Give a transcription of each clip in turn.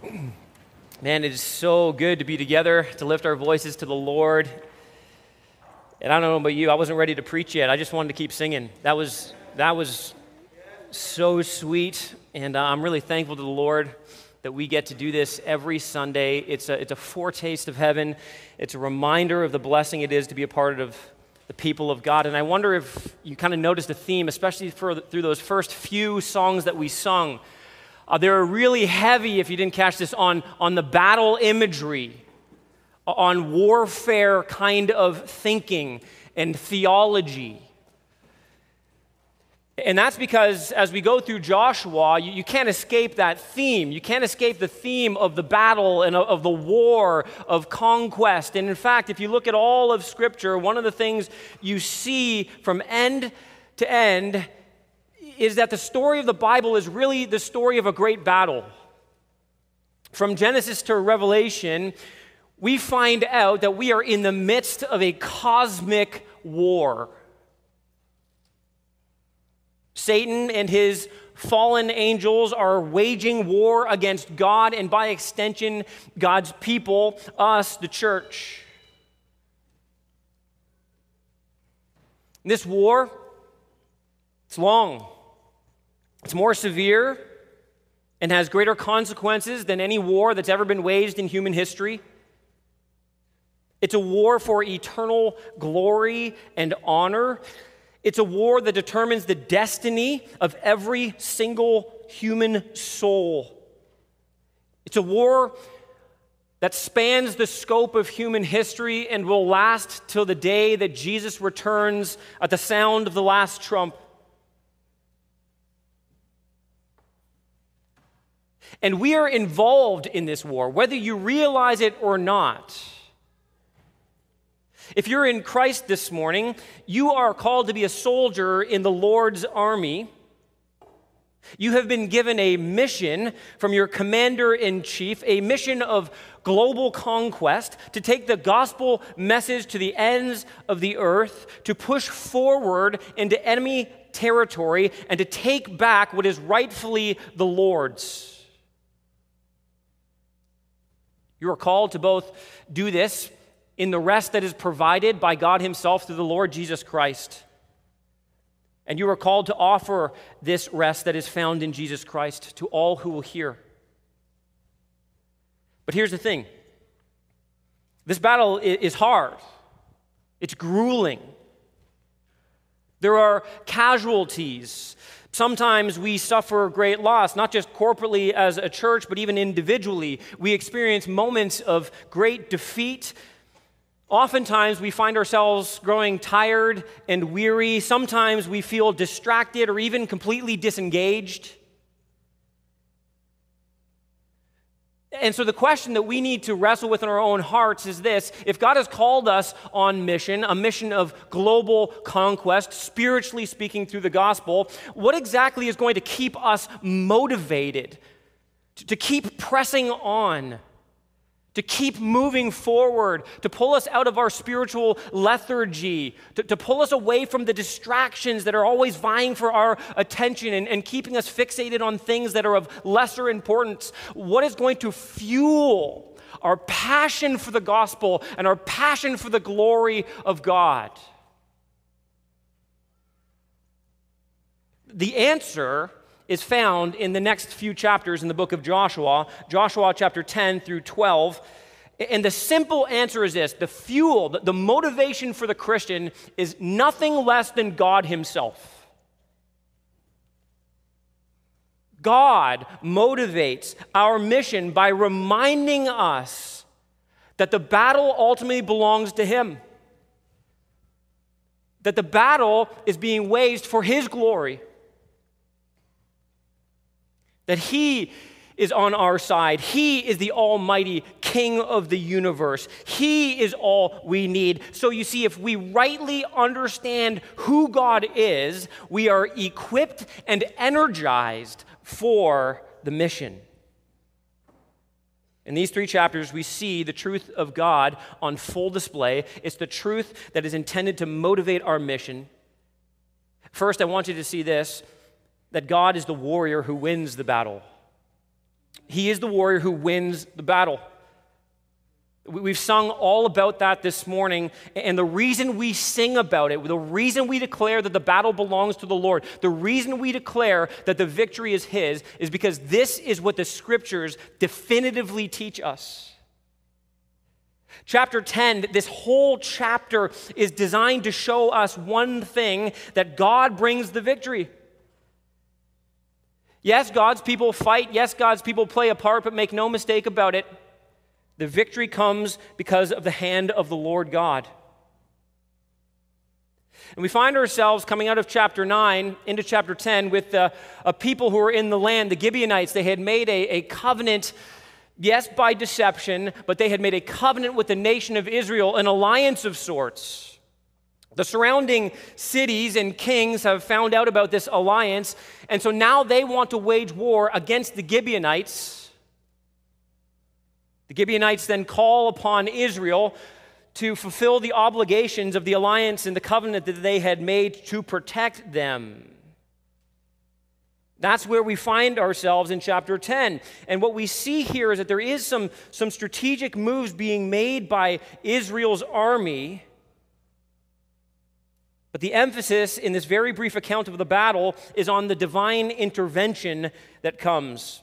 Man, it is so good to be together, to lift our voices to the Lord. And I don't know about you, I wasn't ready to preach yet. I just wanted to keep singing. That was, that was so sweet. And uh, I'm really thankful to the Lord that we get to do this every Sunday. It's a, it's a foretaste of heaven, it's a reminder of the blessing it is to be a part of the people of God. And I wonder if you kind of noticed a theme, especially for, through those first few songs that we sung uh, they're really heavy, if you didn't catch this, on, on the battle imagery, on warfare kind of thinking and theology. And that's because as we go through Joshua, you, you, can't escape that theme. You can't escape the theme of the battle and of, of the war, of conquest. And in fact, if you look at all of Scripture, one of the things you see from end to end is that the story of the Bible is really the story of a great battle. From Genesis to Revelation, we find out that we are in the midst of a cosmic war. Satan and his fallen angels are waging war against God and, by extension, God's people, us, the church. This war, it's long. It's more severe and has greater consequences than any war that's ever been waged in human history. It's a war for eternal glory and honor. It's a war that determines the destiny of every single human soul. It's a war that spans the scope of human history and will last till the day that Jesus returns at the sound of the last trump. And we are involved in this war, whether you realize it or not. If you're in Christ this morning, you are called to be a soldier in the Lord's army. You have been given a mission from your commander in chief, a mission of global conquest, to take the gospel message to the ends of the earth, to push forward into enemy territory, and to take back what is rightfully the Lord's. You are called to both do this in the rest that is provided by God Himself through the Lord Jesus Christ. And you are called to offer this rest that is found in Jesus Christ to all who will hear. But here's the thing this battle is hard, it's grueling. There are casualties. Sometimes we suffer great loss, not just corporately as a church, but even individually. We experience moments of great defeat. Oftentimes we find ourselves growing tired and weary. Sometimes we feel distracted or even completely disengaged. And so, the question that we need to wrestle with in our own hearts is this if God has called us on mission, a mission of global conquest, spiritually speaking through the gospel, what exactly is going to keep us motivated to keep pressing on? To keep moving forward, to pull us out of our spiritual lethargy, to, to, pull us away from the distractions that are always vying for our attention and, and keeping us fixated on things that are of lesser importance. What is going to fuel our passion for the gospel and our passion for the glory of God? The answer is found in the next few chapters in the book of Joshua, Joshua chapter 10 through 12. And the simple answer is this the fuel, the motivation for the Christian is nothing less than God Himself. God motivates our mission by reminding us that the battle ultimately belongs to Him. That the battle is being waged for His glory that He is on our side. He is the Almighty King of the universe. He is all we need. So you see, if we rightly understand who God is, we are equipped and energized for the mission. In these three chapters, we see the truth of God on full display. It's the truth that is intended to motivate our mission. First, I want you to see this that God is the warrior who wins the battle. He is the warrior who wins the battle. We've sung all about that this morning, and the reason we sing about it, the reason we declare that the battle belongs to the Lord, the reason we declare that the victory is His, is because this is what the scriptures definitively teach us. Chapter 10, this whole chapter is designed to show us one thing that God brings the victory. Yes, God's people fight. Yes, God's people play a part, but make no mistake about it. The victory comes because of the hand of the Lord God. And we find ourselves coming out of chapter 9 into chapter 10 with uh, a people who are in the land, the Gibeonites. They had made a, a covenant, yes, by deception, but they had made a covenant with the nation of Israel, an alliance of sorts. The surrounding cities and kings have found out about this alliance, and so now they want to wage war against the Gibeonites the Gibeonites then call upon Israel to fulfill the obligations of the alliance and the covenant that they had made to protect them. That's where we find ourselves in chapter 10. And what we see here is that there is some, some strategic moves being made by Israel's army. But the emphasis in this very brief account of the battle is on the divine intervention that comes.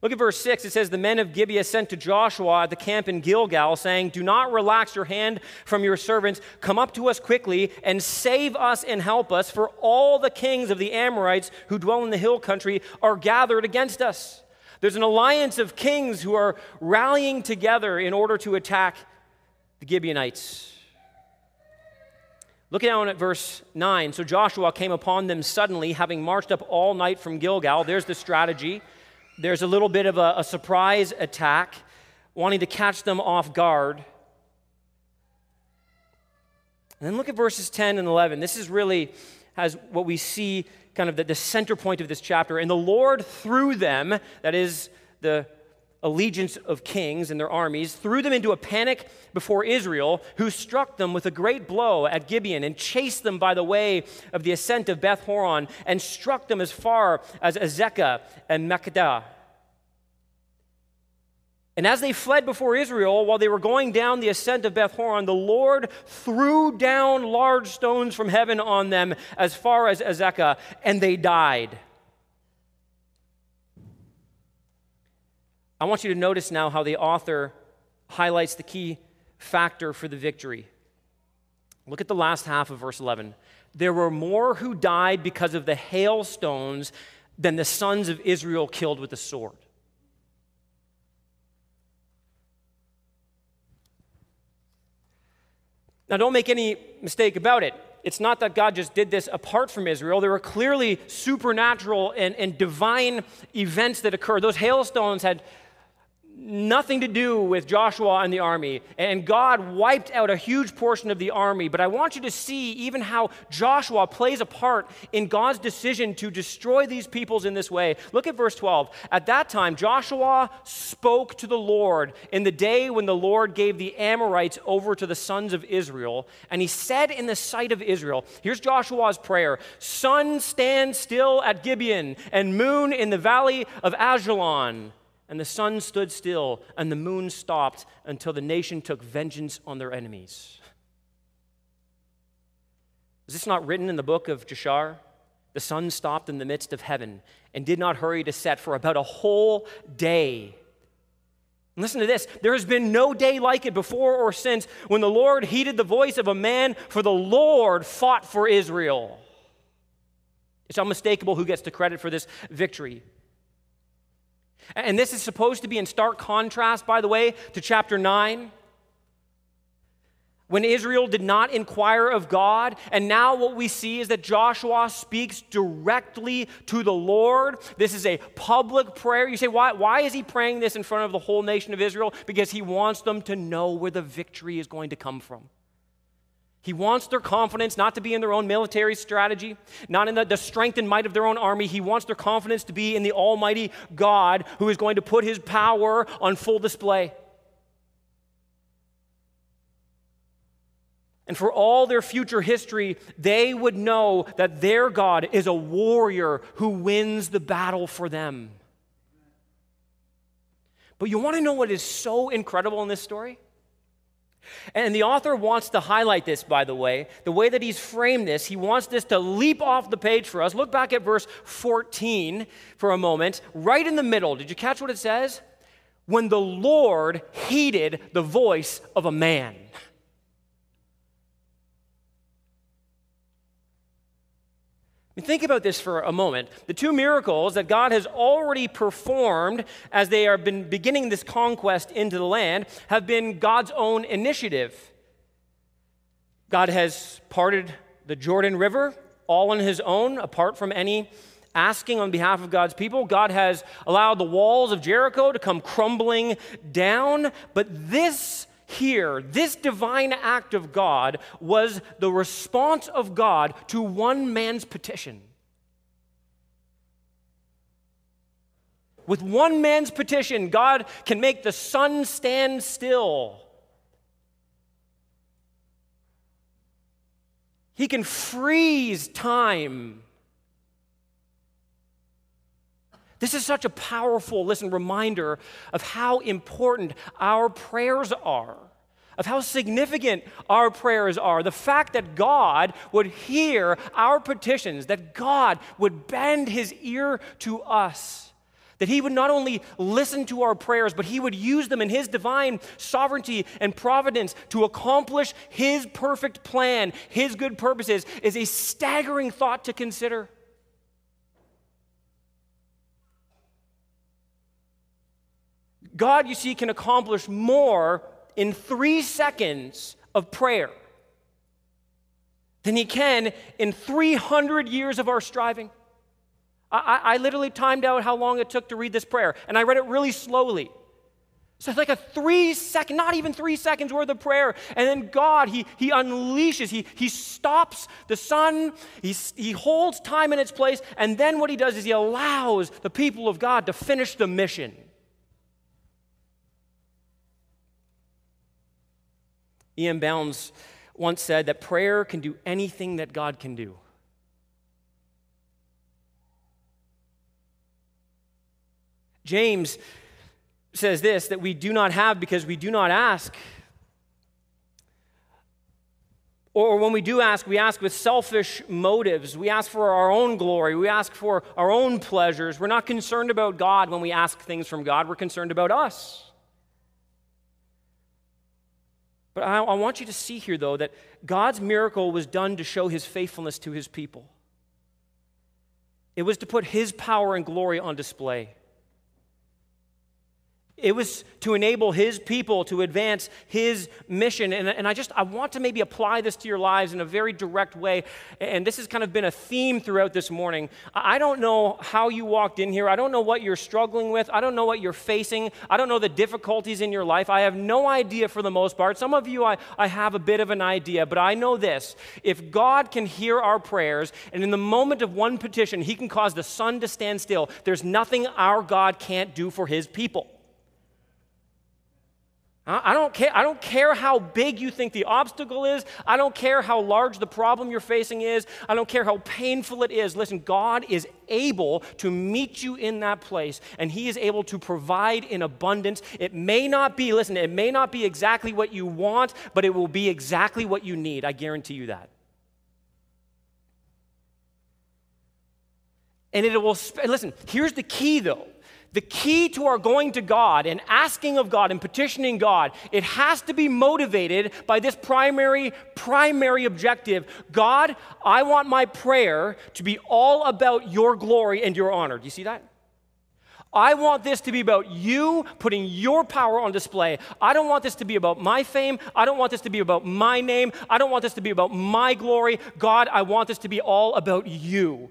Look at verse 6. It says, The men of Gibeah sent to Joshua at the camp in Gilgal, saying, Do not relax your hand from your servants. Come up to us quickly and save us and help us, for all the kings of the Amorites who dwell in the hill country are gathered against us. There's an alliance of kings who are rallying together in order to attack the Gibeonites. Look down at verse 9. So Joshua came upon them suddenly, having marched up all night from Gilgal. There's the strategy there's a little bit of a, a surprise attack, wanting to catch them off guard. And then look at verses 10 and 11. This is really has what we see kind of the, the center point of this chapter. And the Lord threw them, that is the allegiance of kings and their armies, threw them into a panic before Israel, who struck them with a great blow at Gibeon and chased them by the way of the ascent of Beth Horon and struck them as far as Azekah and Makkedah. And as they fled before Israel, while they were going down the ascent of Beth Horon, the Lord threw down large stones from heaven on them as far as Azekah, and they died. I want you to notice now how the author highlights the key factor for the victory. Look at the last half of verse 11. There were more who died because of the hailstones than the sons of Israel killed with the sword. Now, don't make any mistake about it. It's not that God just did this apart from Israel. There were clearly supernatural and, and divine events that occurred. Those hailstones had nothing to do with Joshua and the army. And God wiped out a huge portion of the army. But I want you to see even how Joshua plays a part in God's decision to destroy these peoples in this way. Look at verse 12. At that time, Joshua spoke to the Lord in the day when the Lord gave the Amorites over to the sons of Israel. And he said in the sight of Israel, here's Joshua's prayer Sun, stand still at Gibeon, and moon in the valley of Ajalon. And the sun stood still, and the moon stopped until the nation took vengeance on their enemies. Is this not written in the book of Jashar? The sun stopped in the midst of heaven and did not hurry to set for about a whole day. Listen to this there has been no day like it before or since when the Lord heeded the voice of a man, for the Lord fought for Israel. It's unmistakable who gets the credit for this victory. And this is supposed to be in stark contrast, by the way, to chapter 9. When Israel did not inquire of God, and now what we see is that Joshua speaks directly to the Lord. This is a public prayer. You say, why, why is he praying this in front of the whole nation of Israel? Because he wants them to know where the victory is going to come from. He wants their confidence not to be in their own military strategy, not in the, the, strength and might of their own army. He wants their confidence to be in the Almighty God who is going to put his power on full display. And for all their future history, they would know that their God is a warrior who wins the battle for them. But you want to know what is so incredible in this story? And the author wants to highlight this, by the way. The way that he's framed this, he wants this to leap off the page for us. Look back at verse 14 for a moment. Right in the middle, did you catch what it says? When the Lord heeded the voice of a man. Think about this for a moment. The two miracles that God has already performed as they are been beginning this conquest into the land have been God's own initiative. God has parted the Jordan River all on his own, apart from any asking on behalf of God's people. God has allowed the walls of Jericho to come crumbling down. But this here, this divine act of God was the response of God to one man's petition. With one man's petition, God can make the sun stand still. He can freeze time. This is such a powerful, listen, reminder of how important our prayers are, of how significant our prayers are. The fact that God would hear our petitions, that God would bend his ear to us. That he would not only listen to our prayers, but he would use them in his divine sovereignty and providence to accomplish his perfect plan, his good purposes, is a staggering thought to consider. God, you see, can accomplish more in three seconds of prayer than he can in 300 years of our striving. I, I, literally timed out how long it took to read this prayer, and I read it really slowly. So it's like a three second, not even three seconds worth of prayer. And then God, He, he unleashes, He, he stops the sun, he, he holds time in its place, and then what He does is He allows the people of God to finish the mission. E.M. Bounds once said that prayer can do anything that God can do. James says this that we do not have because we do not ask. Or when we do ask, we ask with selfish motives. We ask for our own glory. We ask for our own pleasures. We're not concerned about God when we ask things from God, we're concerned about us. But I, I want you to see here, though, that God's miracle was done to show his faithfulness to his people. It was to put his power and glory on display. It was to enable his people to advance his mission. And, and I just, I want to maybe apply this to your lives in a very direct way. And this has kind of been a theme throughout this morning. I don't know how you walked in here. I don't know what you're struggling with. I don't know what you're facing. I don't know the difficulties in your life. I have no idea for the most part. Some of you, I, I have a bit of an idea, but I know this. If God can hear our prayers, and in the moment of one petition, he can cause the sun to stand still, there's nothing our God can't do for his people. I don't, care, I don't care how big you think the obstacle is. I don't care how large the problem you're facing is. I don't care how painful it is. Listen, God is able to meet you in that place, and He is able to provide in abundance. It may not be, listen, it may not be exactly what you want, but it will be exactly what you need. I guarantee you that. And it will, listen, here's the key though the key to our going to God and asking of God and petitioning God, it has to be motivated by this primary, primary objective. God, I want my prayer to be all about your glory and your honor. Do you see that? I want this to be about you putting your power on display. I don't want this to be about my fame. I don't want this to be about my name. I don't want this to be about my glory. God, I want this to be all about you.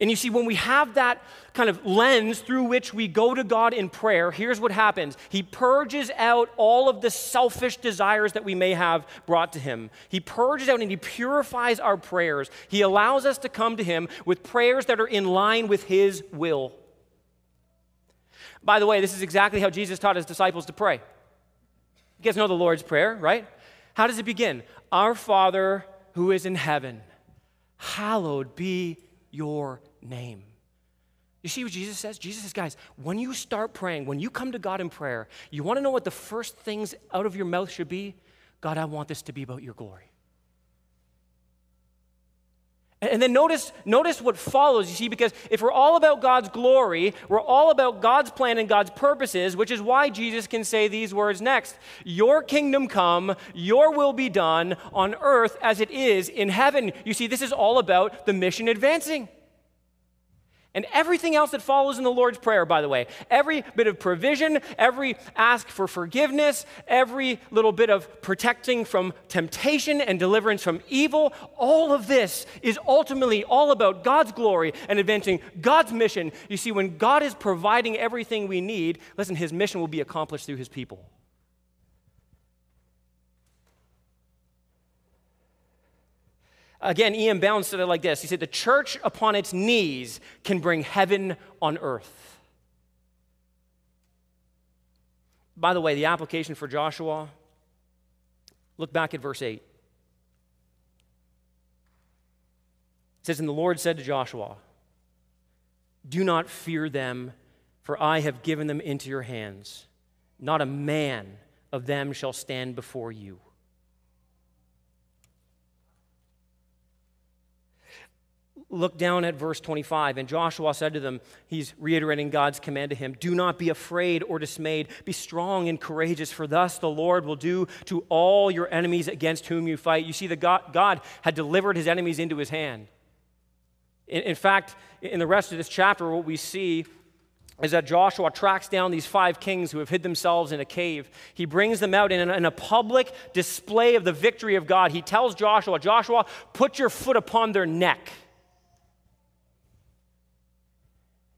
And you see, when we have that kind of lens through which we go to God in prayer, here's what happens He purges out all of the selfish desires that we may have brought to Him. He purges out and He purifies our prayers. He allows us to come to Him with prayers that are in line with His will. By the way, this is exactly how Jesus taught His disciples to pray. You guys know the Lord's Prayer, right? How does it begin? Our Father who is in heaven, hallowed be your name. You see what Jesus says? Jesus says, guys, when you start praying, when you come to God in prayer, you want to know what the first things out of your mouth should be? God, I want this to be about your glory. And then notice, notice what follows, you see, because if we're all about God's glory, we're all about God's plan and God's purposes, which is why Jesus can say these words next Your kingdom come, your will be done on earth as it is in heaven. You see, this is all about the mission advancing. And everything else that follows in the Lord's Prayer, by the way, every bit of provision, every ask for forgiveness, every little bit of protecting from temptation and deliverance from evil, all of this is ultimately all about God's glory and advancing God's mission. You see, when God is providing everything we need, listen, his mission will be accomplished through his people. Again, E.M. Bounds said it like this He said, The church upon its knees can bring heaven on earth. By the way, the application for Joshua, look back at verse 8. It says, And the Lord said to Joshua, Do not fear them, for I have given them into your hands. Not a man of them shall stand before you. Look down at verse 25. And Joshua said to them, he's reiterating God's command to him Do not be afraid or dismayed. Be strong and courageous, for thus the Lord will do to all your enemies against whom you fight. You see, the God, God had delivered his enemies into his hand. In, in fact, in the rest of this chapter, what we see is that Joshua tracks down these five kings who have hid themselves in a cave. He brings them out in, in a public display of the victory of God. He tells Joshua, Joshua, put your foot upon their neck.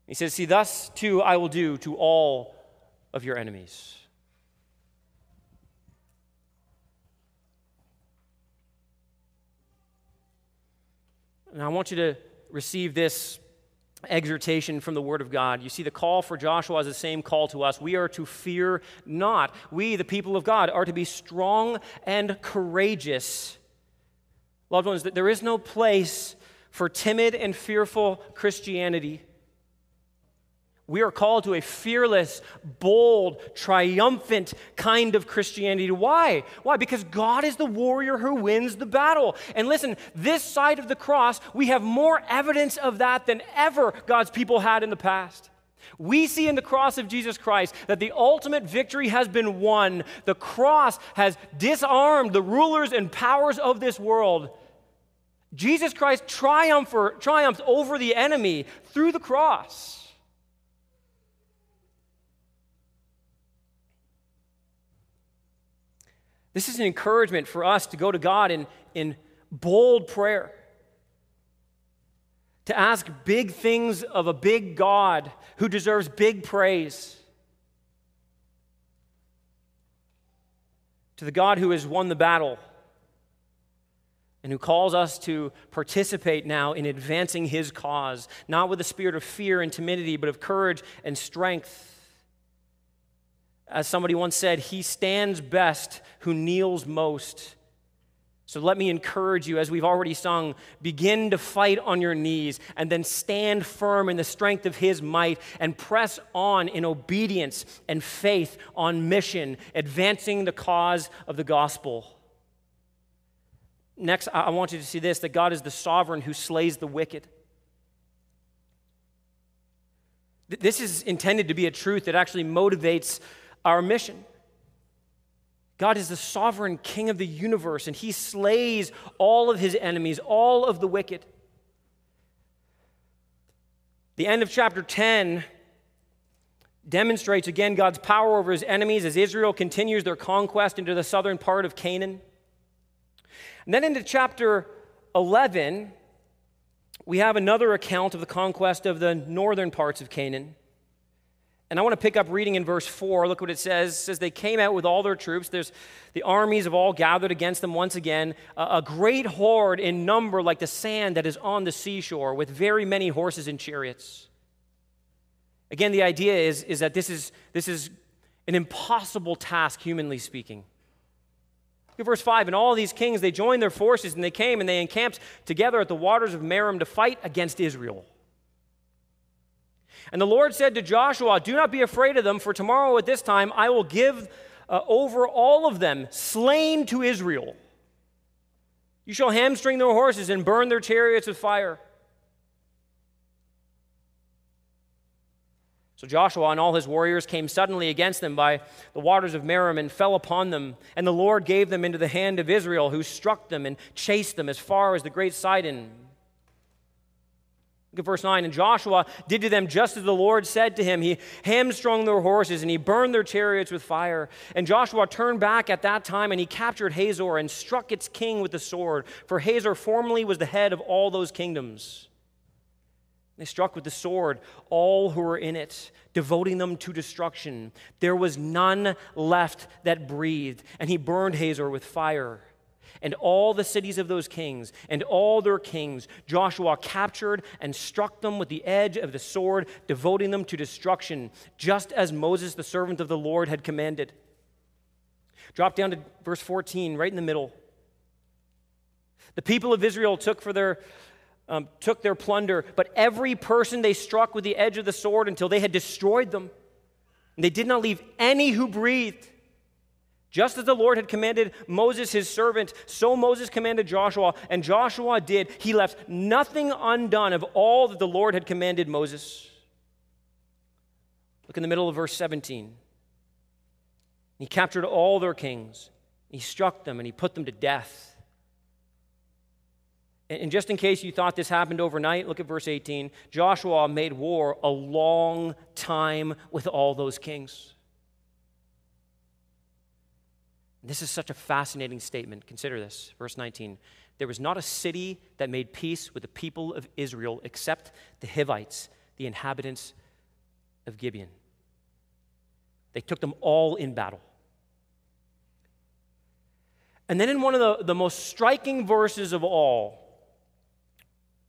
He says, See, thus too I will do to all of your enemies. And I want you to receive this exhortation from the Word of God. You see, the call for Joshua is the same call to us. We are to fear not. We, the people of God, are to be strong and courageous. Loved ones, there is no place for timid and fearful Christianity. We are called to a fearless, bold, triumphant kind of Christianity. Why? Why? Because God is the warrior who wins the battle. And listen, this side of the cross, we have more evidence of that than ever God's people had in the past. We see in the cross of Jesus Christ that the ultimate victory has been won. The cross has disarmed the rulers and powers of this world. Jesus Christ triumphed over the enemy through the cross. This is an encouragement for us to go to God in, in bold prayer, to ask big things of a big God who deserves big praise. To the God who has won the battle and who calls us to participate now in advancing his cause, not with a spirit of fear and timidity, but of courage and strength. As somebody once said, he stands best who kneels most. So let me encourage you, as we've already sung, begin to fight on your knees and then stand firm in the strength of his might and press on in obedience and faith on mission, advancing the cause of the gospel. Next, I want you to see this that God is the sovereign who slays the wicked. This is intended to be a truth that actually motivates our mission. God is the sovereign king of the universe, and he slays all of his enemies, all of the wicked. The end of chapter 10 demonstrates again God's power over his enemies as Israel continues their conquest into the southern part of Canaan. And then into chapter 11, we have another account of the conquest of the northern parts of Canaan. And I want to pick up reading in verse 4. Look what it says. It says, They came out with all their troops. There's the armies have all gathered against them once again. A, a great horde in number, like the sand that is on the seashore, with very many horses and chariots. Again, the idea is, is that this is, this is an impossible task, humanly speaking. Look at verse 5. And all these kings, they joined their forces and they came and they encamped together at the waters of Merom to fight against Israel. And the Lord said to Joshua, Do not be afraid of them, for tomorrow at this time I will give uh, over all of them, slain to Israel. You shall hamstring their horses and burn their chariots with fire. So Joshua and all his warriors came suddenly against them by the waters of Merom and fell upon them. And the Lord gave them into the hand of Israel, who struck them and chased them as far as the great Sidon. Look at verse 9. And Joshua did to them just as the Lord said to him. He hamstrung their horses and he burned their chariots with fire. And Joshua turned back at that time and he captured Hazor and struck its king with the sword. For Hazor formerly was the head of all those kingdoms. They struck with the sword all who were in it, devoting them to destruction. There was none left that breathed, and he burned Hazor with fire. And all the cities of those kings and all their kings Joshua captured and struck them with the edge of the sword, devoting them to destruction, just as Moses, the servant of the Lord, had commanded. Drop down to verse 14, right in the middle. The people of Israel took for their um, took their plunder, but every person they struck with the edge of the sword until they had destroyed them. And they did not leave any who breathed. Just as the Lord had commanded Moses, his servant, so Moses commanded Joshua, and Joshua did. He left nothing undone of all that the Lord had commanded Moses. Look in the middle of verse 17. He captured all their kings, he struck them, and he put them to death. And just in case you thought this happened overnight, look at verse 18. Joshua made war a long time with all those kings. This is such a fascinating statement. Consider this. Verse 19. There was not a city that made peace with the people of Israel except the Hivites, the inhabitants of Gibeon. They took them all in battle. And then in one of the, the most striking verses of all,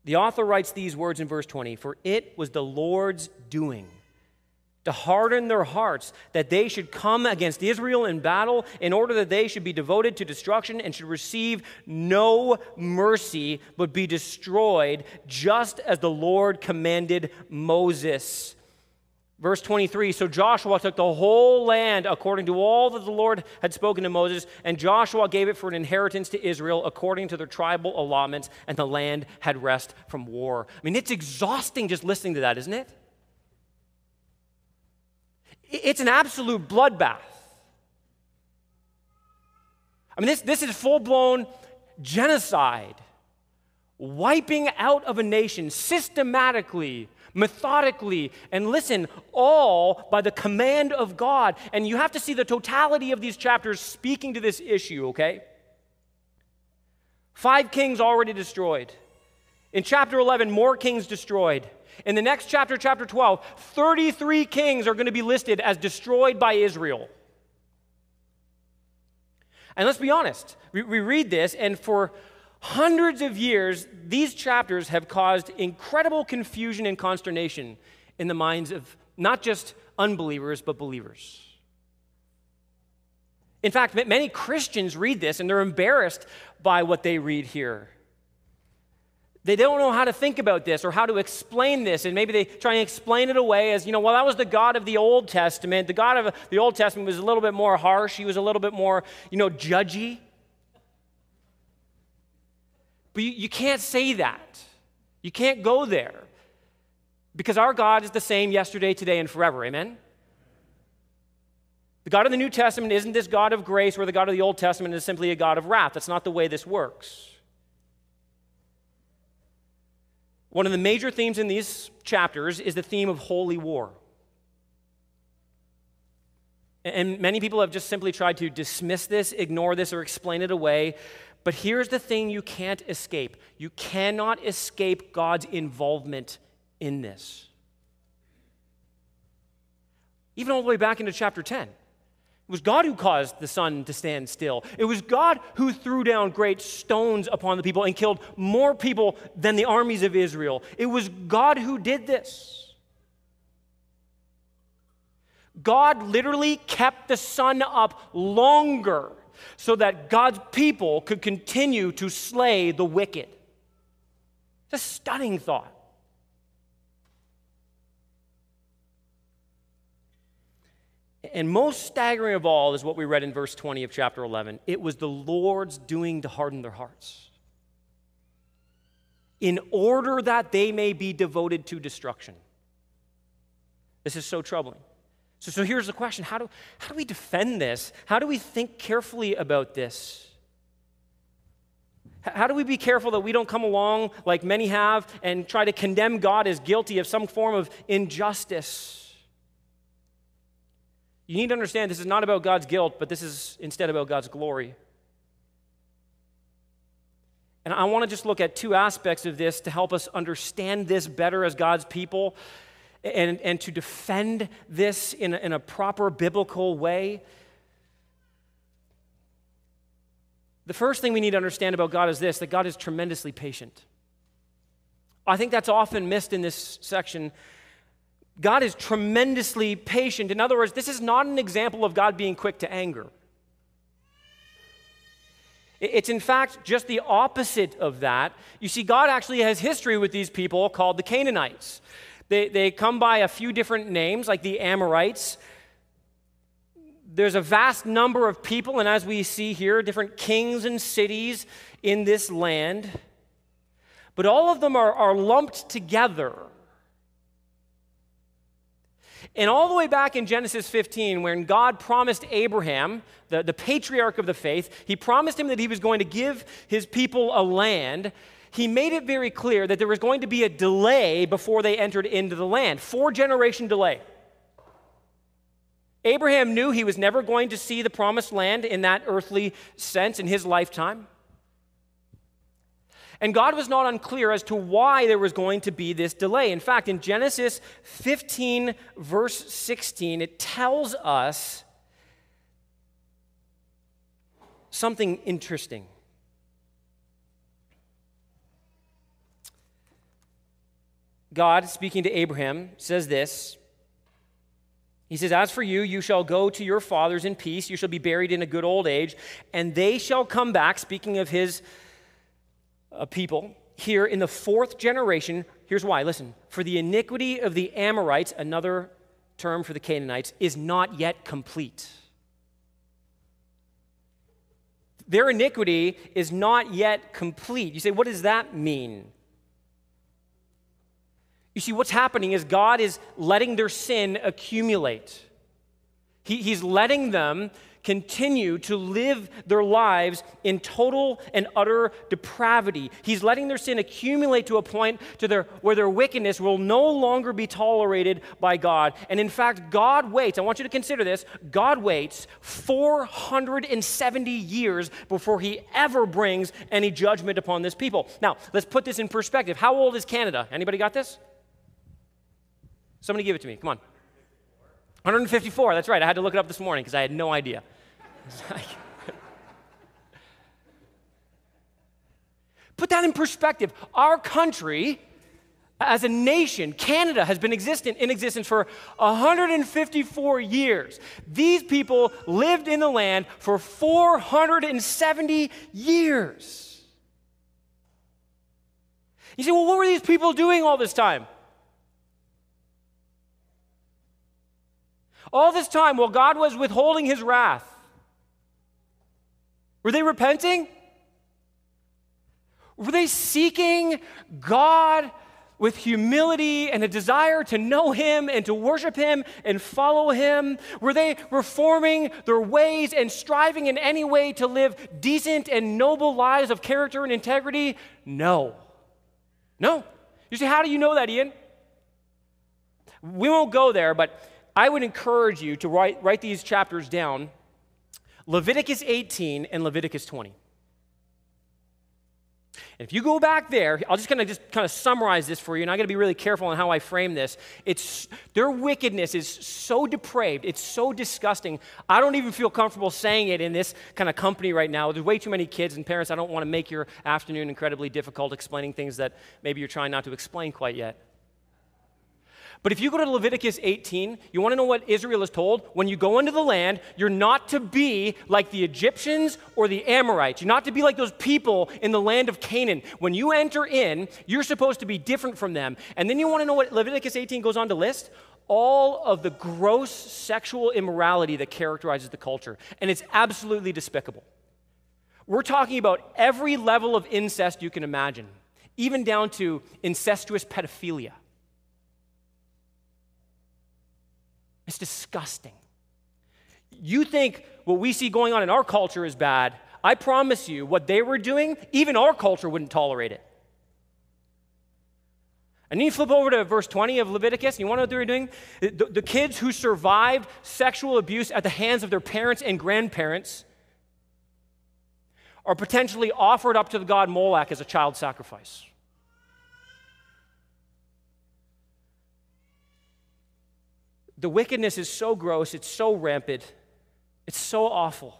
the author writes these words in verse 20 For it was the Lord's doing to harden their hearts that they should come against Israel in battle in order that they should be devoted to destruction and should receive no mercy but be destroyed, just as the Lord commanded Moses. Verse 23 So Joshua took the whole land according to all that the Lord had spoken to Moses, and Joshua gave it for an inheritance to Israel according to their tribal allotments, and the land had rest from war. I mean, it's exhausting just listening to that, isn't it? It's an absolute bloodbath. I mean, this, this is full blown genocide, wiping out of a nation systematically methodically, and listen, all by the command of God. And you have to see the totality of these chapters speaking to this issue, okay? Five kings already destroyed. In chapter 11, more kings destroyed. In the next chapter, chapter 12, 33 kings are going to be listed as destroyed by Israel. And let's be honest, we, we read this, and for hundreds of years, these chapters have caused incredible confusion and consternation in the minds of not just unbelievers, but believers. In fact, many Christians read this and they're embarrassed by what they read here. They don't know how to think about this or how to explain this, and maybe they try and explain it away as, you know, well, that was the God of the Old Testament. The God of the Old Testament was a little bit more harsh, he was a little bit more, you know, judgy. But you, you can't say that. You can't go there. Because our God is the same yesterday, today, and forever. Amen? The God of the New Testament isn't this God of grace where the God of the Old Testament is simply a God of wrath. That's not the way this works. One of the major themes in these chapters is the theme of holy war. And many people have just simply tried to dismiss this, ignore this, or explain it away. But here's the thing you can't escape you cannot escape God's involvement in this. Even all the way back into chapter 10. It was God who caused the sun to stand still. It was God who threw down great stones upon the people and killed more people than the armies of Israel. It was God who did this. God literally kept the sun up longer so that God's people could continue to slay the wicked. It's a stunning thought. And most staggering of all is what we read in verse 20 of chapter 11. It was the Lord's doing to harden their hearts, in order that they may be devoted to destruction. This is so troubling. So, so here's the question how do, how do we defend this? How do we think carefully about this? How do we be careful that we don't come along like many have and try to condemn God as guilty of some form of injustice? You need to understand this is not about God's guilt, but this is instead about God's glory. And I want to just look at two aspects of this to help us understand this better as God's people and, and to defend this in a, in a proper biblical way. The first thing we need to understand about God is this that God is tremendously patient. I think that's often missed in this section God is tremendously patient. In other words, this is not an example of God being quick to anger. It's in fact just the opposite of that. You see, God actually has history with these people called the Canaanites. They, they come by a few different names, like the Amorites. There's a vast number of people, and as we see here, different kings and cities in this land. But all of them are, are lumped together and all the way back in Genesis 15, when God promised Abraham, the, the patriarch of the faith, he promised him that he was going to give his people a land. He made it very clear that there was going to be a delay before they entered into the land, four generation delay. Abraham knew he was never going to see the promised land in that earthly sense in his lifetime. And God was not unclear as to why there was going to be this delay. In fact, in Genesis 15, verse 16, it tells us something interesting. God, speaking to Abraham, says this. He says, As for you, you shall go to your fathers in peace. You shall be buried in a good old age, and they shall come back, speaking of his uh, people here in the fourth generation. Here's why listen, for the iniquity of the Amorites, another term for the Canaanites, is not yet complete. Their iniquity is not yet complete. You say, what does that mean? You see, what's happening is God is letting their sin accumulate. He, he's letting them continue to live their lives in total and utter depravity. He's letting their sin accumulate to a point to their, where their wickedness will no longer be tolerated by God. And in fact, God waits, I want you to consider this God waits 470 years before he ever brings any judgment upon this people. Now, let's put this in perspective. How old is Canada? Anybody got this? Somebody give it to me. Come on. 154, that's right. I had to look it up this morning because I had no idea. Put that in perspective. Our country, as a nation, Canada has been existent, in existence for 154 years. These people lived in the land for 470 years. You say, well, what were these people doing all this time? All this time, while God was withholding his wrath, were they repenting? Were they seeking God with humility and a desire to know Him and to worship Him and follow Him? Were they reforming their ways and striving in any way to live decent and noble lives of character and integrity? No. No. You say, how do you know that, Ian? We won't go there, but I would encourage you to write, write these chapters down Leviticus 18 and Leviticus 20. And if you go back there, I'll just kind of just kind of summarize this for you, and I got to be really careful on how I frame this. It's their wickedness is so depraved, it's so disgusting. I don't even feel comfortable saying it in this kind of company right now. There's way too many kids and parents. I don't want to make your afternoon incredibly difficult explaining things that maybe you're trying not to explain quite yet. But if you go to Leviticus 18, you want to know what Israel is told? When you go into the land, you're not to be like the Egyptians or the Amorites. You're not to be like those people in the land of Canaan. When you enter in, you're supposed to be different from them. And then you want to know what Leviticus 18 goes on to list? all of the gross sexual immorality that characterizes the culture, and it's absolutely despicable. We're talking about every level of incest you can imagine, even down to incestuous pedophilia. It's disgusting. You think what we see going on in our culture is bad. I promise you, what they were doing, even our culture wouldn't tolerate it. And then you flip over to verse 20 of Leviticus, and you want to know what they were doing? The, the kids who survived sexual abuse at the hands of their parents and grandparents are potentially offered up to the god Moloch as a child sacrifice. The wickedness is so gross, it's so rampant, it's so awful.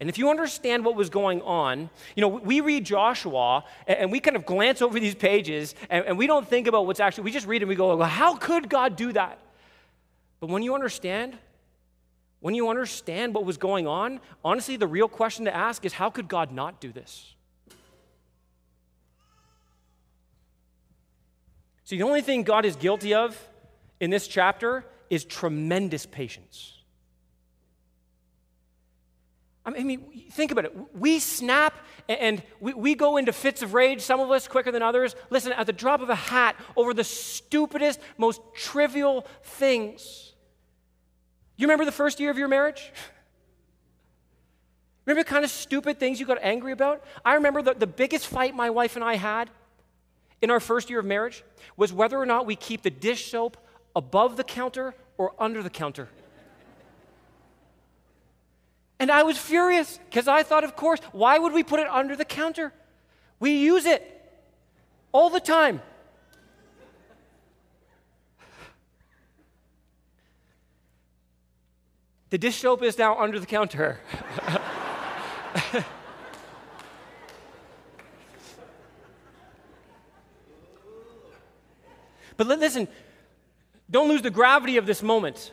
And if you understand what was going on, you know, we read Joshua and we kind of glance over these pages and, we don't think about what's actually, we just read and we go, well, how could God do that? But when you understand, when you understand what was going on, honestly, the real question to ask is how could God not do this? See, the only thing God is guilty of in this chapter is tremendous patience. I mean, think about it. We snap and we, we go into fits of rage, some of us quicker than others. Listen, at the drop of a hat over the stupidest, most trivial things. You remember the first year of your marriage? Remember the kind of stupid things you got angry about? I remember the, the biggest fight my wife and I had in our first year of marriage was whether or not we keep the dish soap above the counter or under the counter. And I was furious because I thought, of course, why would we put it under the counter? We use it all the time. The dish soap is now under the counter. but listen, don't lose the gravity of this moment.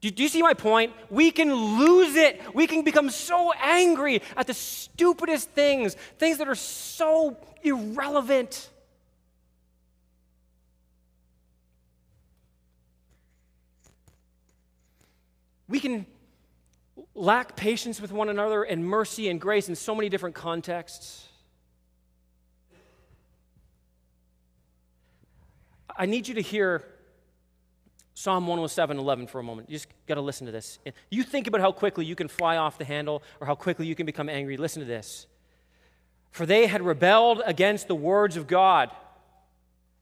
Do, do you see my point? We can lose it. We can become so angry at the stupidest things, things that are so irrelevant. We can lack patience with one another and mercy and grace in so many different contexts. I need you to hear Psalm 107, 11 for a moment. You just got to listen to this. You think about how quickly you can fly off the handle or how quickly you can become angry. Listen to this. For they had rebelled against the words of God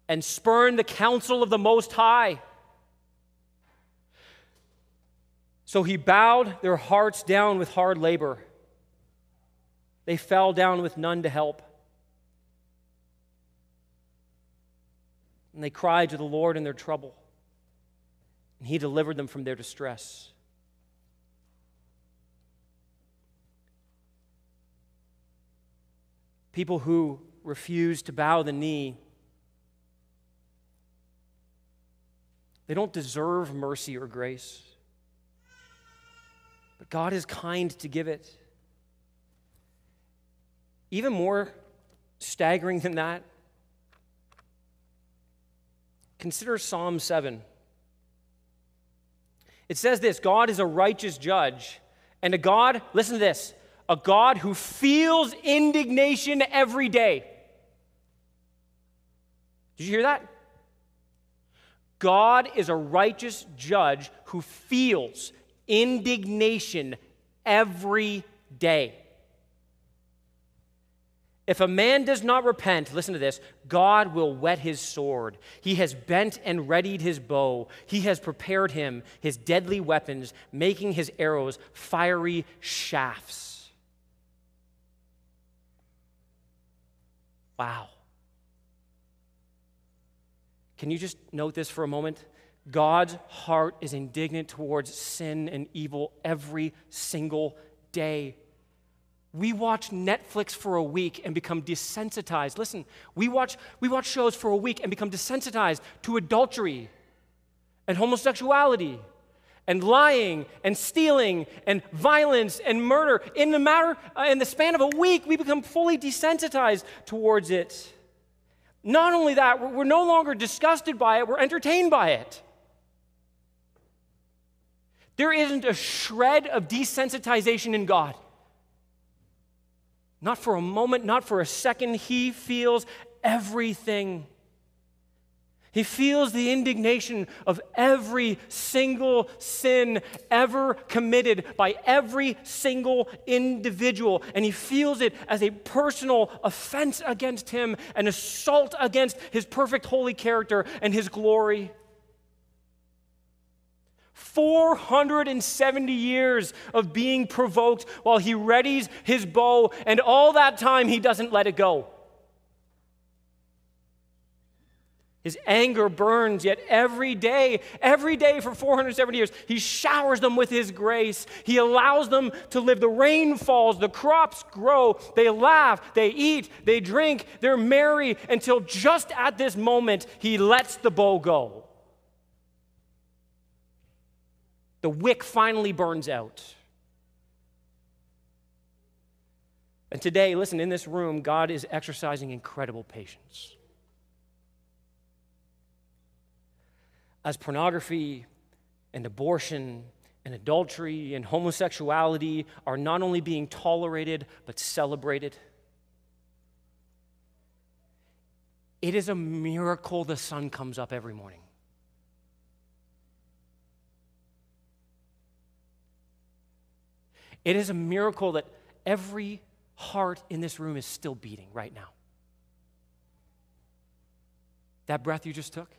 and spurned the counsel of the Most High. So he bowed their hearts down with hard labor. They fell down with none to help. And they cried to the Lord in their trouble and he delivered them from their distress. People who refuse to bow the knee, they don't deserve mercy or grace. But God is kind to give it. Even more staggering than that, consider Psalm 7. It says this God is a righteous judge, and a God, listen to this, a God who feels indignation every day. Did you hear that? God is a righteous judge who feels indignation every day. If a man does not repent, listen to this, God will whet his sword. He has bent and readied his bow. He has prepared him his deadly weapons, making his arrows fiery shafts. Wow. Can you just note this for a moment? God's heart is indignant towards sin and evil every single day. We watch Netflix for a week and become desensitized. Listen, we watch, we watch shows for a week and become desensitized to adultery and homosexuality and lying and stealing and violence and murder. In the matter, uh, in the span of a week, we become fully desensitized towards it. Not only that, we're, we're no longer disgusted by it, we're entertained by it. There isn't a shred of desensitization in God. Not for a moment, not for a second. He feels everything. He feels the indignation of every single sin ever committed by every single individual. And he feels it as a personal offense against him, an assault against his perfect holy character and his glory. 470 years of being provoked while he readies his bow, and all that time he doesn't let it go. His anger burns, yet every day, every day for 470 years, he showers them with his grace. He allows them to live. The rain falls, the crops grow, they laugh, they eat, they drink, they're merry until just at this moment, he lets the bow go. The wick finally burns out. And today, listen, in this room, God is exercising incredible patience. as pornography and abortion and adultery and homosexuality are not only being tolerated but celebrated. It is a miracle the sun comes up every morning. It is a miracle that every heart in this room is still beating right now. That breath you just took,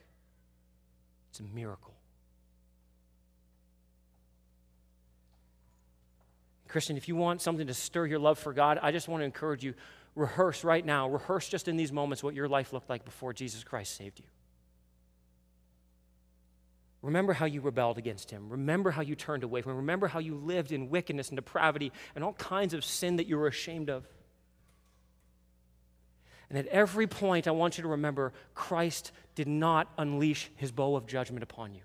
it's a miracle. Christian, if you want something to stir your love for God, I just want to encourage you rehearse right now, rehearse just in these moments what your life looked like before Jesus Christ saved you. Remember how you rebelled against him. Remember how you turned away from him. Remember how you lived in wickedness and depravity and all kinds of sin that you were ashamed of. And at every point, I want you to remember Christ did not unleash his bow of judgment upon you.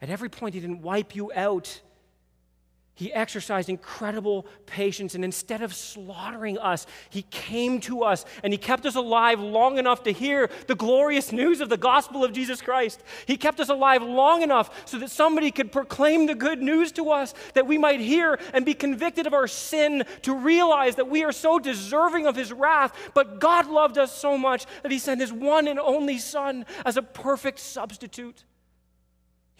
At every point, he didn't wipe you out he exercised incredible patience, and instead of slaughtering us, he came to us and he kept us alive long enough to hear the glorious news of the gospel of Jesus Christ. He kept us alive long enough so that somebody could proclaim the good news to us, that we might hear and be convicted of our sin, to realize that we are so deserving of his wrath. But God loved us so much that he sent his one and only Son as a perfect substitute.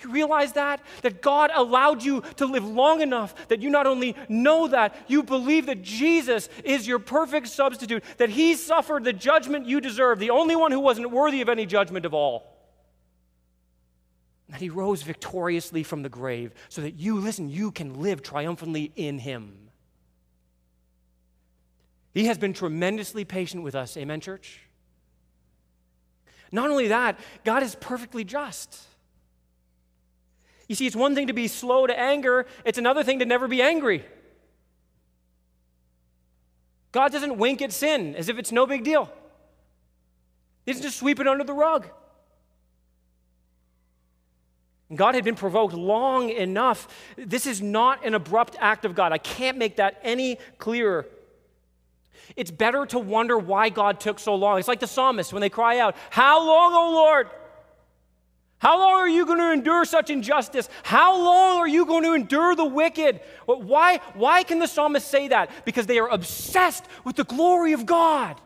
You realize that? That God allowed you to live long enough that you not only know that, you believe that Jesus is your perfect substitute, that He suffered the judgment you deserve, the only one who wasn't worthy of any judgment of all. That He rose victoriously from the grave so that you, listen, you can live triumphantly in Him. He has been tremendously patient with us. Amen, church? Not only that, God is perfectly just. You see, it's one thing to be slow to anger, it's another thing to never be angry. God doesn't wink at sin as if it's no big deal, He doesn't just sweep it under the rug. God had been provoked long enough. This is not an abrupt act of God. I can't make that any clearer. It's better to wonder why God took so long. It's like the psalmist when they cry out, How long, O Lord? How long are you going to endure such injustice? How long are you going to endure the wicked? Why, why can the psalmist say that? Because they are obsessed with the glory of God.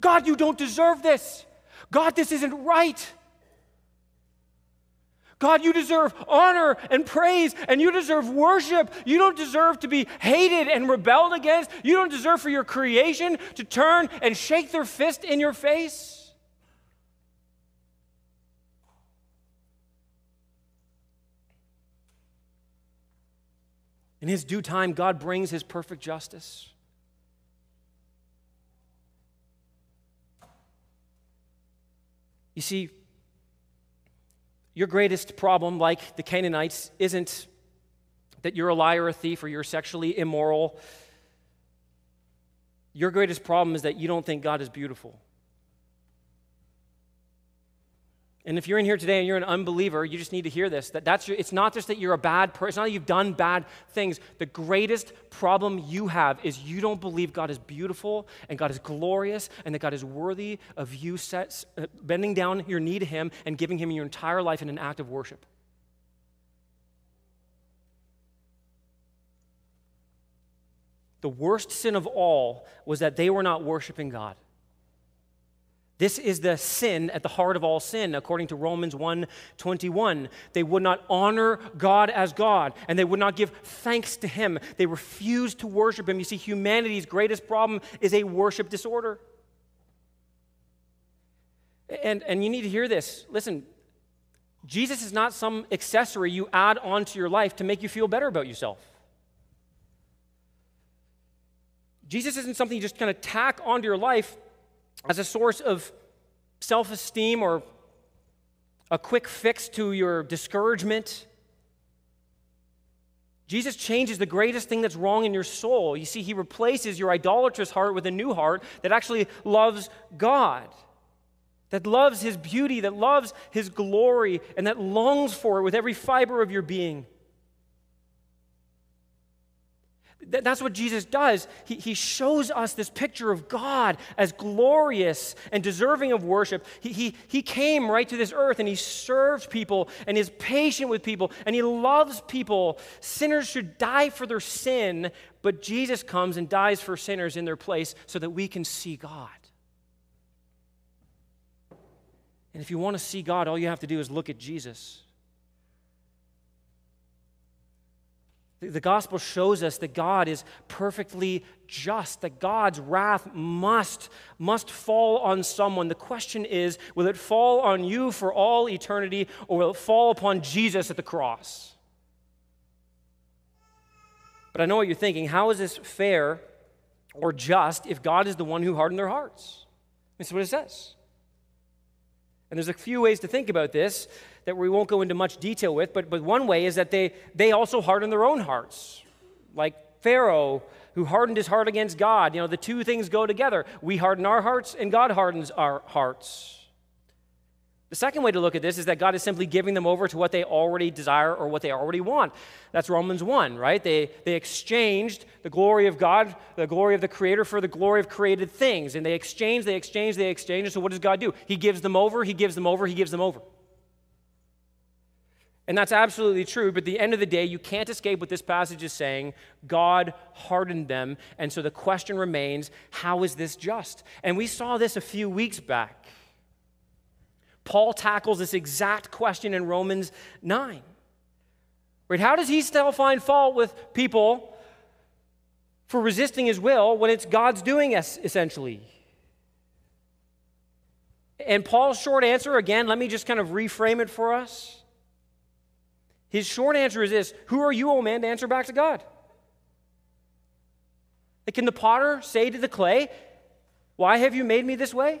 God, you don't deserve this. God, this isn't right. God, you deserve honor and praise, and you deserve worship. You don't deserve to be hated and rebelled against. You don't deserve for your creation to turn and shake their fist in your face. In his due time, God brings his perfect justice. You see, your greatest problem, like the Canaanites, isn't that you're a liar, a thief, or you're sexually immoral. Your greatest problem is that you don't think God is beautiful. And if you're in here today and you're an unbeliever, you just need to hear this. That that's your, it's not just that you're a bad person, it's not that you've done bad things. The greatest problem you have is you don't believe God is beautiful and God is glorious and that God is worthy of you set, uh, bending down your knee to Him and giving Him your entire life in an act of worship. The worst sin of all was that they were not worshiping God. This is the sin at the heart of all sin, according to Romans 1:21. They would not honor God as God, and they would not give thanks to Him. They refused to worship Him. You see, humanity's greatest problem is a worship disorder. And, and you need to hear this. Listen, Jesus is not some accessory you add onto your life to make you feel better about yourself. Jesus isn't something you just kind of tack onto your life as a source of self esteem or a quick fix to your discouragement. Jesus changes the greatest thing that's wrong in your soul. You see, he replaces your idolatrous heart with a new heart that actually loves God, that loves his beauty, that loves his glory, and that longs for it with every fiber of your being. That's what Jesus does. He, he shows us this picture of God as glorious and deserving of worship. He, he, he came right to this earth and he served people and is patient with people and he loves people. Sinners should die for their sin, but Jesus comes and dies for sinners in their place so that we can see God. And if you want to see God, all you have to do is look at Jesus. The gospel shows us that God is perfectly just, that God's wrath must, must fall on someone. The question is will it fall on you for all eternity, or will it fall upon Jesus at the cross? But I know what you're thinking. How is this fair or just if God is the one who hardened their hearts? That's what it says. And there's a few ways to think about this that we won't go into much detail with, but, but one way is that they, they also harden their own hearts. Like Pharaoh, who hardened his heart against God. You know, the two things go together. We harden our hearts, and God hardens our hearts. The second way to look at this is that God is simply giving them over to what they already desire or what they already want. That's Romans 1, right? They, they exchanged the glory of God, the glory of the Creator, for the glory of created things. And they exchange, they exchange, they exchange. And so what does God do? He gives them over, He gives them over, He gives them over. And that's absolutely true, but at the end of the day, you can't escape what this passage is saying. God hardened them. And so the question remains how is this just? And we saw this a few weeks back. Paul tackles this exact question in Romans 9. Right? How does he still find fault with people for resisting his will when it's God's doing, essentially? And Paul's short answer, again, let me just kind of reframe it for us. His short answer is this Who are you, O man, to answer back to God? Like, can the potter say to the clay, Why have you made me this way?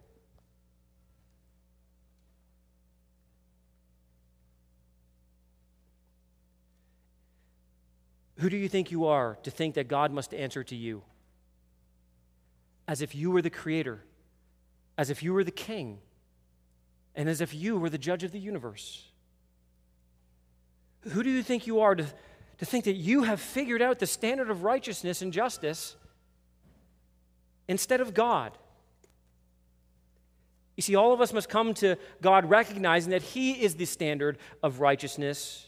Who do you think you are to think that God must answer to you? As if you were the creator, as if you were the king and as if you were the judge of the universe. Who do you think you are to, to think that you have figured out the standard of righteousness and justice instead of God? You see, all of us must come to God recognizing that He is the standard of righteousness.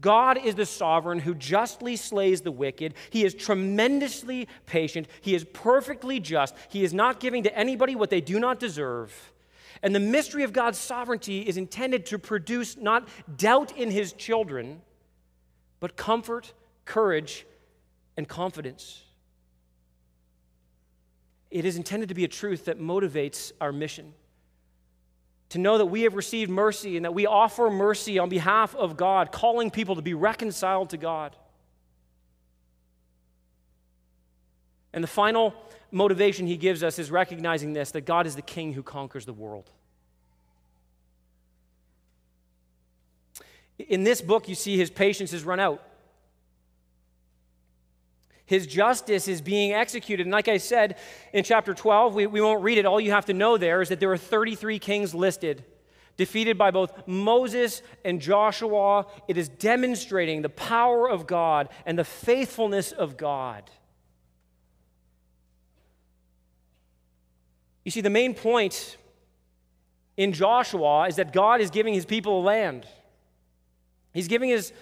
God is the sovereign who justly slays the wicked. He is tremendously patient. He is perfectly just. He is not giving to anybody what they do not deserve. And the mystery of God's sovereignty is intended to produce not doubt in his children, but comfort, courage, and confidence. It is intended to be a truth that motivates our mission. To know that we have received mercy and that we offer mercy on behalf of God, calling people to be reconciled to God. And the final motivation he gives us is recognizing this that God is the king who conquers the world. In this book, you see his patience has run out. His justice is being executed. And like I said in chapter 12, we, we won't read it. All you have to know there is that there are 33 kings listed, defeated by both Moses and Joshua. It is demonstrating the power of God and the faithfulness of God. You see, the main point in Joshua is that God is giving his people a land. He's giving his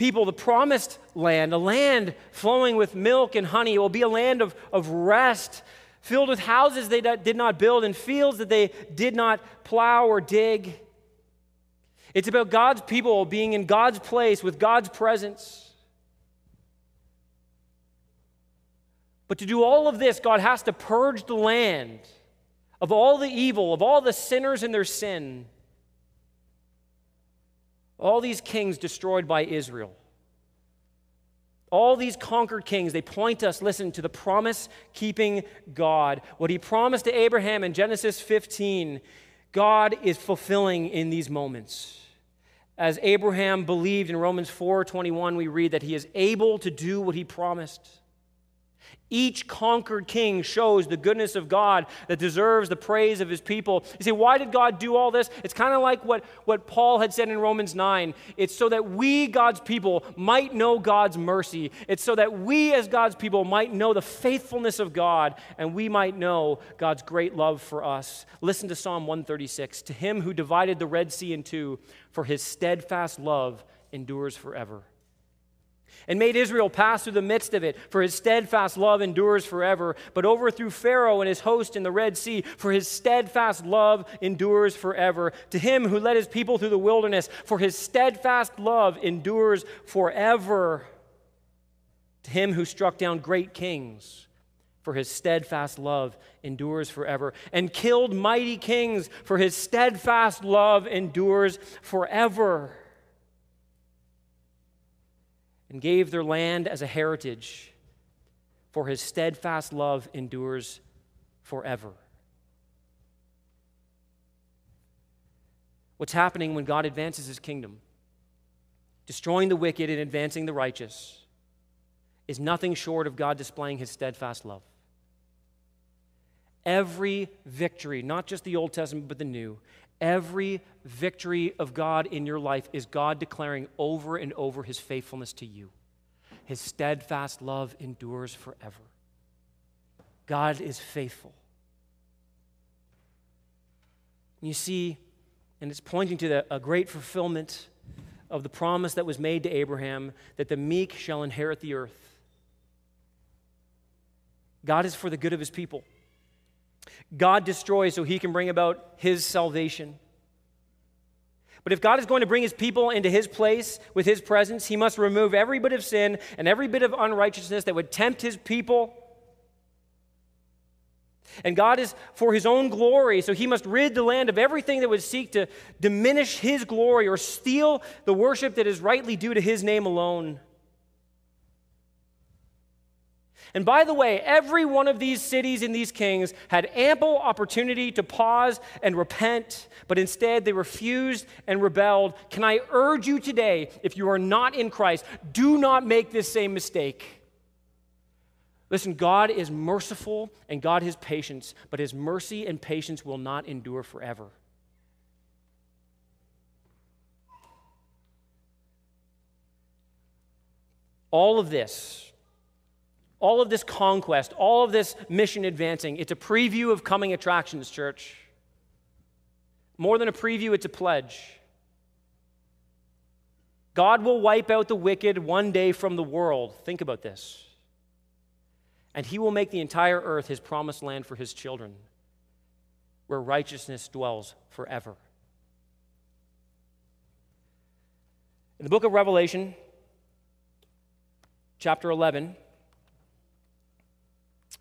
people the promised land, a land flowing with milk and honey. It will be a land of, of rest, filled with houses they did not build and fields that they did not plow or dig. It's about God's people being in God's place with God's presence. But to do all of this, God has to purge the land of all the evil, of all the sinners and their sin. All these kings destroyed by Israel. All these conquered kings, they point us, listen, to the promise keeping God. What he promised to Abraham in Genesis 15, God is fulfilling in these moments. As Abraham believed in Romans 4:21, we read that he is able to do what he promised. Each conquered king shows the goodness of God that deserves the praise of his people. You say, why did God do all this? It's kind of like what, what Paul had said in Romans 9. It's so that we, God's people, might know God's mercy. It's so that we, as God's people, might know the faithfulness of God and we might know God's great love for us. Listen to Psalm 136 To him who divided the Red Sea in two, for his steadfast love endures forever and made Israel pass through the midst of it, for his steadfast love endures forever. But overthrew Pharaoh and his host in the Red Sea, for his steadfast love endures forever. To him who led his people through the wilderness, for his steadfast love endures forever. To him who struck down great kings, for his steadfast love endures forever, and killed mighty kings, for his steadfast love endures forever and gave their land as a heritage, for his steadfast love endures forever. What's happening when God advances his kingdom, destroying the wicked and advancing the righteous, is nothing short of God displaying his steadfast love. Every victory, not just the Old Testament, but the New, Every victory of God in your life is God declaring over and over his faithfulness to you. His steadfast love endures forever. God is faithful. You see, and it's pointing to the, a great fulfillment of the promise that was made to Abraham that the meek shall inherit the earth. God is for the good of his people. God destroys so he can bring about his salvation. But if God is going to bring his people into his place with his presence, he must remove every bit of sin and every bit of unrighteousness that would tempt his people. And God is for his own glory, so he must rid the land of everything that would seek to diminish his glory or steal the worship that is rightly due to his name alone. And by the way, every one of these cities and these kings had ample opportunity to pause and repent, but instead they refused and rebelled. Can I urge you today, if you are not in Christ, do not make this same mistake. Listen, God is merciful and God has patience, but his mercy and patience will not endure forever. All of this all of this conquest, all of this mission advancing, it's a preview of coming attractions, church. More than a preview, it's a pledge. God will wipe out the wicked one day from the world. Think about this. And he will make the entire earth his promised land for his children, where righteousness dwells forever. In the book of Revelation, chapter 11,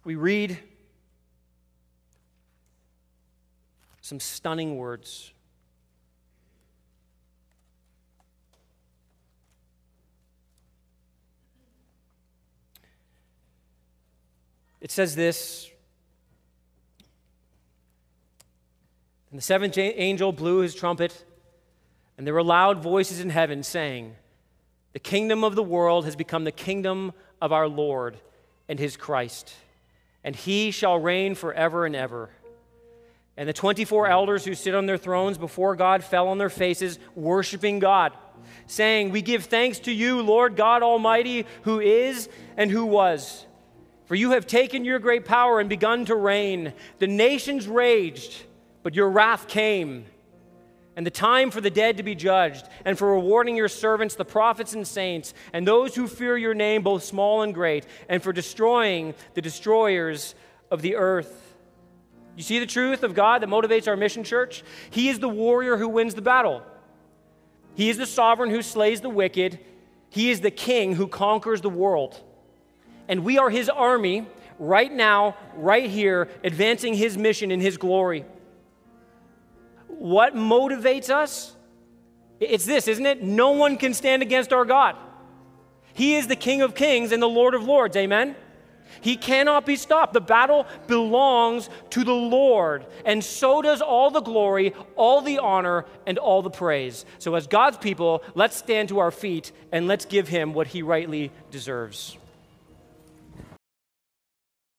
we read some stunning words. It says this And the seventh angel blew his trumpet, and there were loud voices in heaven saying, The kingdom of the world has become the kingdom of our Lord and his Christ and he shall reign forever and ever. And the 24 elders who sit on their thrones before God fell on their faces, worshiping God, saying, We give thanks to you, Lord God Almighty, who is and who was. For you have taken your great power and begun to reign. The nations raged, but your wrath came. And the time for the dead to be judged, and for rewarding your servants, the prophets and saints, and those who fear your name, both small and great, and for destroying the destroyers of the earth. You see the truth of God that motivates our mission, church? He is the warrior who wins the battle. He is the sovereign who slays the wicked. He is the king who conquers the world. And we are his army right now, right here, advancing his mission in his glory. What motivates us? It's this, isn't it? No one can stand against our God. He is the King of kings and the Lord of lords. Amen? He cannot be stopped. The battle belongs to the Lord, and so does all the glory, all the honor, and all the praise. So, as God's people, let's stand to our feet and let's give him what he rightly deserves.